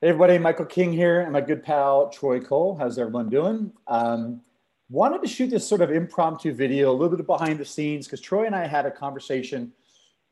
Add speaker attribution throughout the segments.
Speaker 1: Hey everybody, Michael King here, and my good pal Troy Cole. How's everyone doing? Um, wanted to shoot this sort of impromptu video, a little bit behind the scenes, because Troy and I had a conversation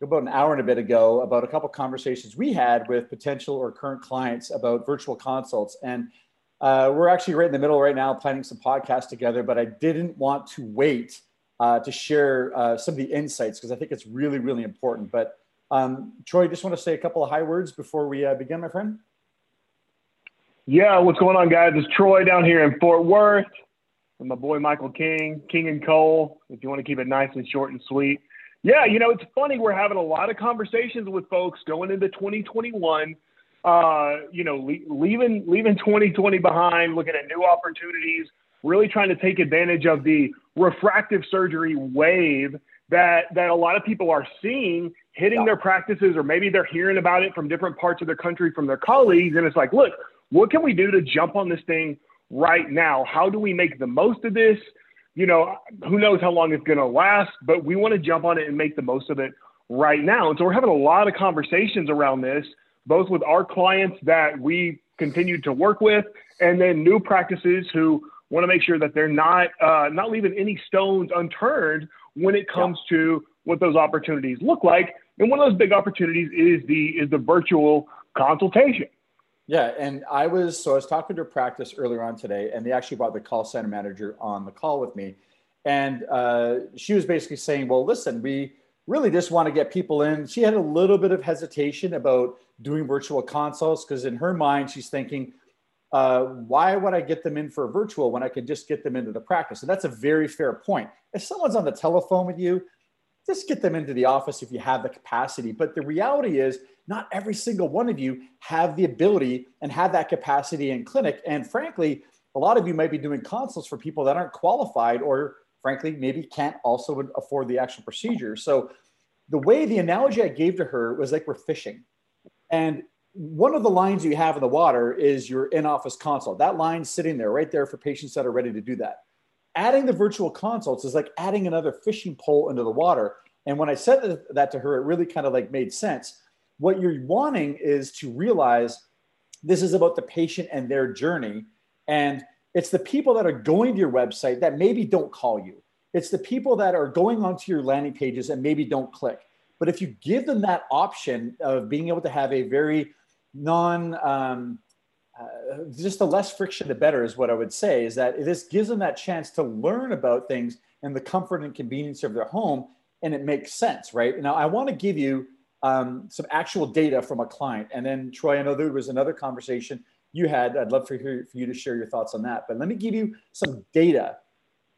Speaker 1: about an hour and a bit ago about a couple conversations we had with potential or current clients about virtual consults, and uh, we're actually right in the middle right now planning some podcasts together. But I didn't want to wait uh, to share uh, some of the insights because I think it's really, really important. But um, Troy, just want to say a couple of high words before we uh, begin, my friend.
Speaker 2: Yeah, what's going on, guys? It's Troy down here in Fort Worth with my boy Michael King, King and Cole, if you want to keep it nice and short and sweet. Yeah, you know, it's funny. We're having a lot of conversations with folks going into 2021. Uh, you know, le- leaving leaving 2020 behind, looking at new opportunities, really trying to take advantage of the refractive surgery wave that that a lot of people are seeing hitting yeah. their practices, or maybe they're hearing about it from different parts of the country from their colleagues, and it's like, look, what can we do to jump on this thing right now? How do we make the most of this? You know, who knows how long it's going to last, but we want to jump on it and make the most of it right now. And so we're having a lot of conversations around this, both with our clients that we continue to work with, and then new practices who want to make sure that they're not uh, not leaving any stones unturned when it comes yeah. to what those opportunities look like. And one of those big opportunities is the is the virtual consultation.
Speaker 1: Yeah, and I was so I was talking to a practice earlier on today, and they actually brought the call center manager on the call with me, and uh, she was basically saying, "Well, listen, we really just want to get people in." She had a little bit of hesitation about doing virtual consults because in her mind, she's thinking, uh, "Why would I get them in for a virtual when I could just get them into the practice?" And that's a very fair point. If someone's on the telephone with you, just get them into the office if you have the capacity. But the reality is, not every single one of you have the ability and have that capacity in clinic. And frankly, a lot of you might be doing consults for people that aren't qualified or frankly maybe can't also afford the actual procedure. So the way the analogy I gave to her was like we're fishing. And one of the lines you have in the water is your in-office consult. That line's sitting there right there for patients that are ready to do that adding the virtual consults is like adding another fishing pole into the water. And when I said that to her, it really kind of like made sense. What you're wanting is to realize this is about the patient and their journey. And it's the people that are going to your website that maybe don't call you. It's the people that are going onto your landing pages and maybe don't click. But if you give them that option of being able to have a very non um, uh, just the less friction, the better is what I would say. Is that this gives them that chance to learn about things and the comfort and convenience of their home, and it makes sense, right? Now, I want to give you um, some actual data from a client, and then Troy, I know there was another conversation you had. I'd love for, for you to share your thoughts on that. But let me give you some data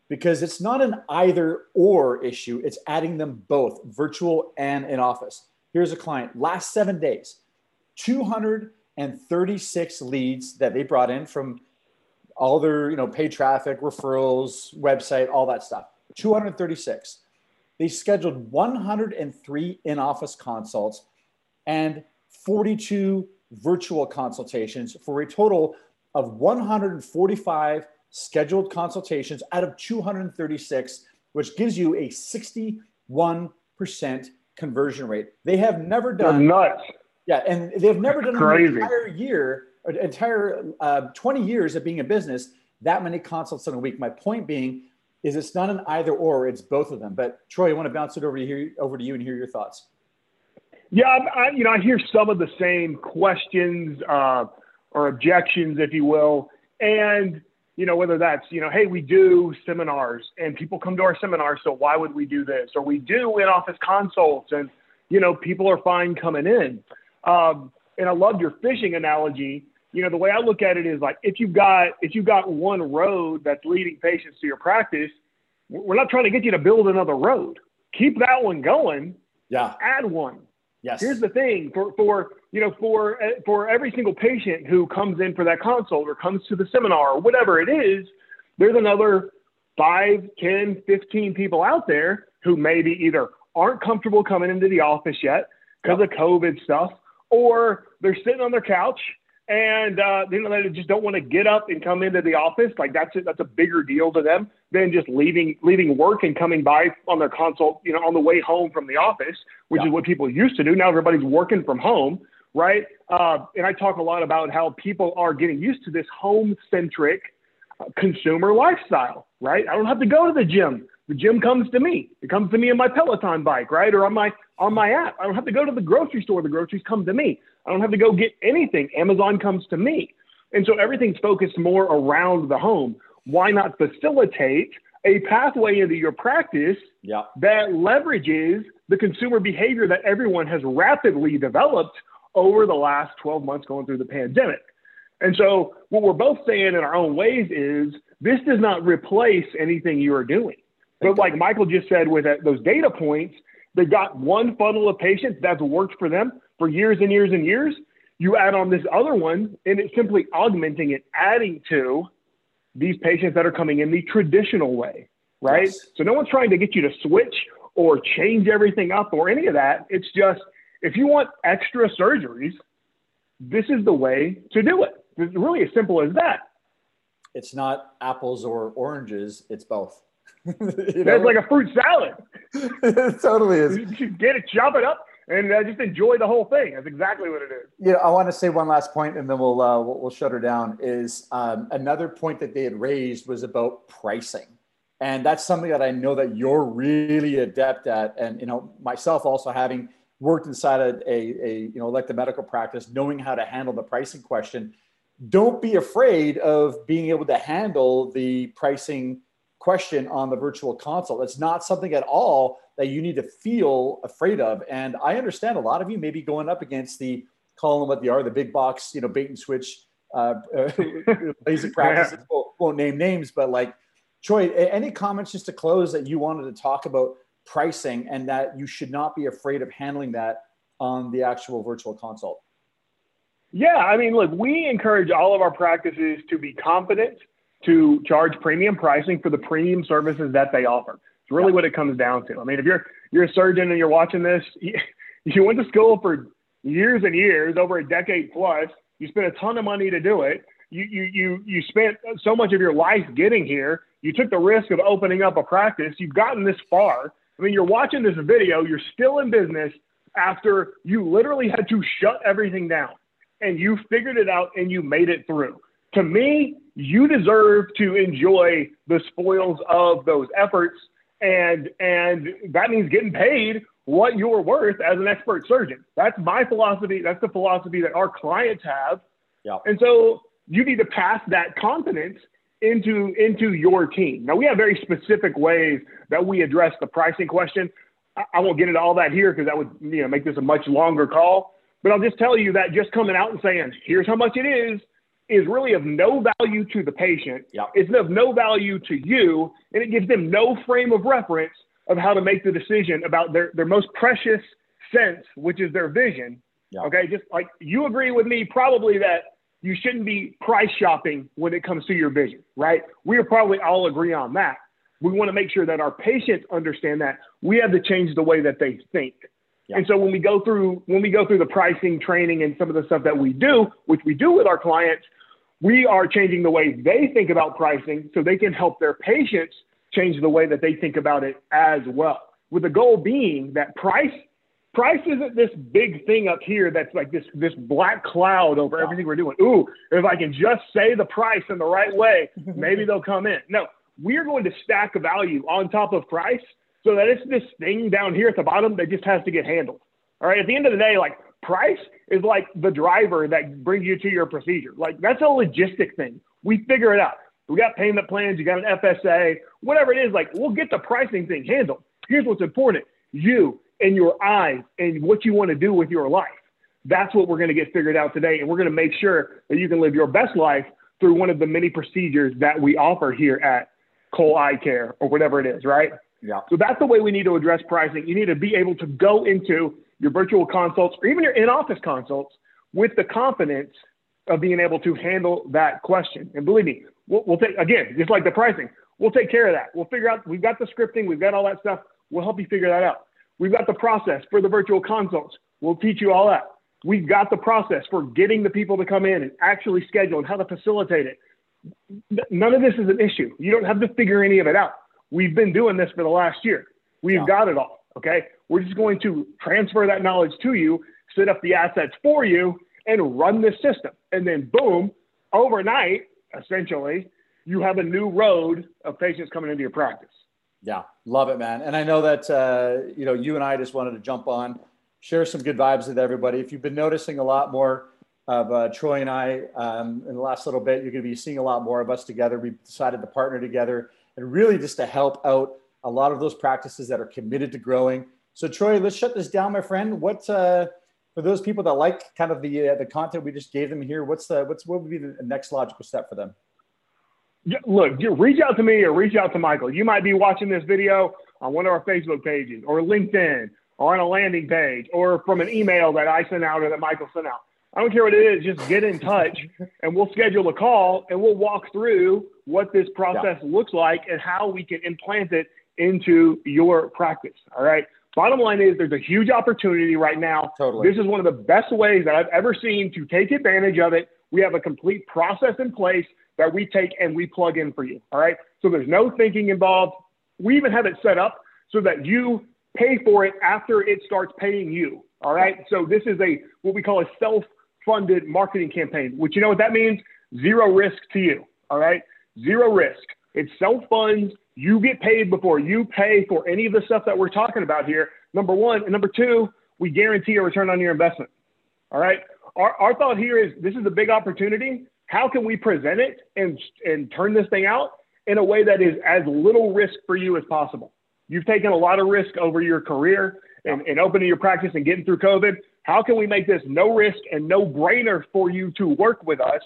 Speaker 1: because it's not an either or issue. It's adding them both, virtual and in office. Here's a client. Last seven days, 236 leads that they brought in from all their, you know, paid traffic, referrals, website, all that stuff. 236. They scheduled 103 in-office consults and 42 virtual consultations for a total of 145 scheduled consultations out of 236, which gives you a 61% conversion rate. They have never done
Speaker 2: They're nuts.
Speaker 1: Yeah, and they've never done an entire year, entire uh, 20 years of being a business, that many consults in a week. My point being is it's not an either or, it's both of them. But Troy, I want to bounce it over to you, over to you and hear your thoughts.
Speaker 2: Yeah, I, you know, I hear some of the same questions uh, or objections, if you will, and you know whether that's you know, hey, we do seminars and people come to our seminars, so why would we do this? Or we do in-office consults and you know people are fine coming in. Um, and I loved your fishing analogy. You know, the way I look at it is like if you've got if you've got one road that's leading patients to your practice, we're not trying to get you to build another road. Keep that one going.
Speaker 1: Yeah.
Speaker 2: Add one.
Speaker 1: Yes.
Speaker 2: Here's the thing for for you know for eh, for every single patient who comes in for that consult or comes to the seminar or whatever it is, there's another 5, 10, 15 people out there who maybe either aren't comfortable coming into the office yet because yep. of COVID stuff, or they're sitting on their couch and uh, you know they just don't want to get up and come into the office. Like that's a, that's a bigger deal to them than just leaving leaving work and coming by on their consult, you know, on the way home from the office, which is what people used to do. Now everybody's working from home. right? Uh, and I talk a lot about how people are getting used to this home centric uh, consumer lifestyle, right? I don't have to go to the gym. The gym comes to me. It comes to me on my Peloton bike, right? Or on my on my app. I don't have to go to the grocery store. The groceries come to me. I don't have to go get anything. Amazon comes to me. And so everything's focused more around the home. Why not facilitate a pathway into your practice
Speaker 1: yeah.
Speaker 2: that leverages the consumer behavior that everyone has rapidly developed over the last 12 months going through the pandemic. And so, what we're both saying in our own ways is this does not replace anything you are doing. But, like Michael just said, with those data points, they've got one funnel of patients that's worked for them for years and years and years. You add on this other one, and it's simply augmenting and adding to these patients that are coming in the traditional way, right? Yes. So no one's trying to get you to switch or change everything up or any of that. It's just if you want extra surgeries, this is the way to do it. It's really as simple as that.
Speaker 1: It's not apples or oranges, it's both.
Speaker 2: you know? It's like a fruit salad.
Speaker 1: it totally is.
Speaker 2: You get it, chop it up, and uh, just enjoy the whole thing. That's exactly what it is.
Speaker 1: Yeah, I want to say one last point, and then we'll uh, we'll, we'll shut her down. Is um, another point that they had raised was about pricing, and that's something that I know that you're really adept at, and you know myself also having worked inside a, a, a you know like the medical practice, knowing how to handle the pricing question. Don't be afraid of being able to handle the pricing question on the virtual consult. It's not something at all that you need to feel afraid of. And I understand a lot of you may be going up against the call them what they are, the big box, you know, bait and switch, uh, basic practices. Won't, won't name names, but like Troy, any comments just to close that you wanted to talk about pricing and that you should not be afraid of handling that on the actual virtual consult?
Speaker 2: Yeah, I mean, look, we encourage all of our practices to be confident to charge premium pricing for the premium services that they offer. It's really what it comes down to. I mean, if you're you're a surgeon and you're watching this, you, you went to school for years and years, over a decade plus. You spent a ton of money to do it. You you you you spent so much of your life getting here. You took the risk of opening up a practice. You've gotten this far. I mean, you're watching this video. You're still in business after you literally had to shut everything down, and you figured it out and you made it through to me, you deserve to enjoy the spoils of those efforts. And, and that means getting paid what you're worth as an expert surgeon. That's my philosophy. That's the philosophy that our clients have.
Speaker 1: Yeah.
Speaker 2: And so you need to pass that confidence into, into your team. Now, we have very specific ways that we address the pricing question. I, I won't get into all that here because that would you know, make this a much longer call. But I'll just tell you that just coming out and saying, here's how much it is, is really of no value to the patient.
Speaker 1: Yep.
Speaker 2: It's of no value to you, and it gives them no frame of reference of how to make the decision about their, their most precious sense, which is their vision.
Speaker 1: Yep.
Speaker 2: Okay, just like you agree with me, probably that you shouldn't be price shopping when it comes to your vision, right? We probably all agree on that. We want to make sure that our patients understand that we have to change the way that they think. And so when we go through when we go through the pricing training and some of the stuff that we do, which we do with our clients, we are changing the way they think about pricing so they can help their patients change the way that they think about it as well. With the goal being that price price isn't this big thing up here that's like this this black cloud over everything we're doing. Ooh, if I can just say the price in the right way, maybe they'll come in. No, we're going to stack a value on top of price so that it's this thing down here at the bottom that just has to get handled. All right. At the end of the day, like price is like the driver that brings you to your procedure. Like that's a logistic thing. We figure it out. We got payment plans, you got an FSA, whatever it is, like we'll get the pricing thing handled. Here's what's important you and your eyes and what you want to do with your life. That's what we're going to get figured out today. And we're going to make sure that you can live your best life through one of the many procedures that we offer here at Cole Eye Care or whatever it is, right?
Speaker 1: Yeah.
Speaker 2: So that's the way we need to address pricing. You need to be able to go into your virtual consults or even your in-office consults with the confidence of being able to handle that question. And believe me, we'll, we'll take again, just like the pricing, we'll take care of that. We'll figure out. We've got the scripting, we've got all that stuff. We'll help you figure that out. We've got the process for the virtual consults. We'll teach you all that. We've got the process for getting the people to come in and actually schedule and how to facilitate it. None of this is an issue. You don't have to figure any of it out. We've been doing this for the last year. We've yeah. got it all. Okay. We're just going to transfer that knowledge to you set up the assets for you, and run this system. And then, boom, overnight, essentially, you have a new road of patients coming into your practice.
Speaker 1: Yeah, love it, man. And I know that uh, you know you and I just wanted to jump on, share some good vibes with everybody. If you've been noticing a lot more of uh, Troy and I um, in the last little bit, you're going to be seeing a lot more of us together. We've decided to partner together and really just to help out a lot of those practices that are committed to growing. So, Troy, let's shut this down, my friend. What uh, for those people that like kind of the uh, the content we just gave them here? What's the what's what would be the next logical step for them?
Speaker 2: look, reach out to me or reach out to Michael. You might be watching this video on one of our Facebook pages or LinkedIn or on a landing page or from an email that I sent out or that Michael sent out. I don't care what it is, just get in touch and we'll schedule a call and we'll walk through what this process yeah. looks like and how we can implant it into your practice. All right. Bottom line is there's a huge opportunity right now.
Speaker 1: Totally.
Speaker 2: This is one of the best ways that I've ever seen to take advantage of it. We have a complete process in place that we take and we plug in for you. All right. So there's no thinking involved. We even have it set up so that you pay for it after it starts paying you. All right. So this is a what we call a self-funded marketing campaign, which you know what that means? Zero risk to you. All right. Zero risk. It self-funds. You get paid before you pay for any of the stuff that we're talking about here. Number one. And number two, we guarantee a return on your investment. All right. Our, our thought here is this is a big opportunity how can we present it and, and turn this thing out in a way that is as little risk for you as possible? You've taken a lot of risk over your career and, and opening your practice and getting through COVID. How can we make this no risk and no brainer for you to work with us?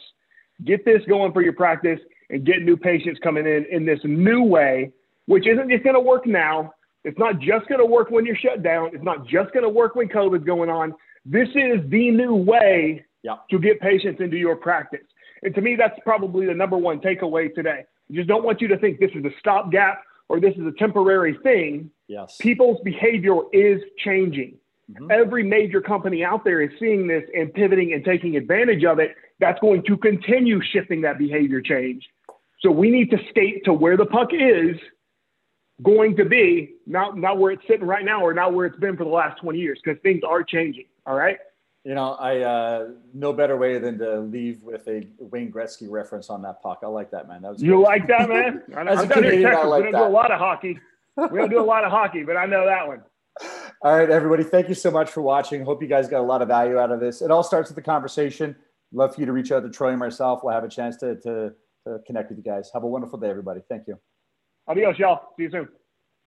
Speaker 2: Get this going for your practice and get new patients coming in in this new way, which isn't just going to work now. It's not just going to work when you're shut down. It's not just going to work when COVID's going on. This is the new way
Speaker 1: yeah.
Speaker 2: to get patients into your practice. And to me, that's probably the number one takeaway today. I just don't want you to think this is a stopgap or this is a temporary thing.
Speaker 1: Yes.
Speaker 2: People's behavior is changing. Mm-hmm. Every major company out there is seeing this and pivoting and taking advantage of it. That's going to continue shifting that behavior change. So we need to skate to where the puck is going to be, not, not where it's sitting right now or not where it's been for the last 20 years, because things are changing. All right.
Speaker 1: You know, I uh, no better way than to leave with a Wayne Gretzky reference on that puck. I like that, man. That was
Speaker 2: you like that, man? As I'm a Canadian, I like we don't that. do a lot of hockey. We don't do a lot of hockey, but I know that one.
Speaker 1: All right, everybody. Thank you so much for watching. Hope you guys got a lot of value out of this. It all starts with the conversation. Love for you to reach out to Troy and myself. We'll have a chance to, to, to connect with you guys. Have a wonderful day, everybody. Thank you.
Speaker 2: Adios, y'all. See you soon.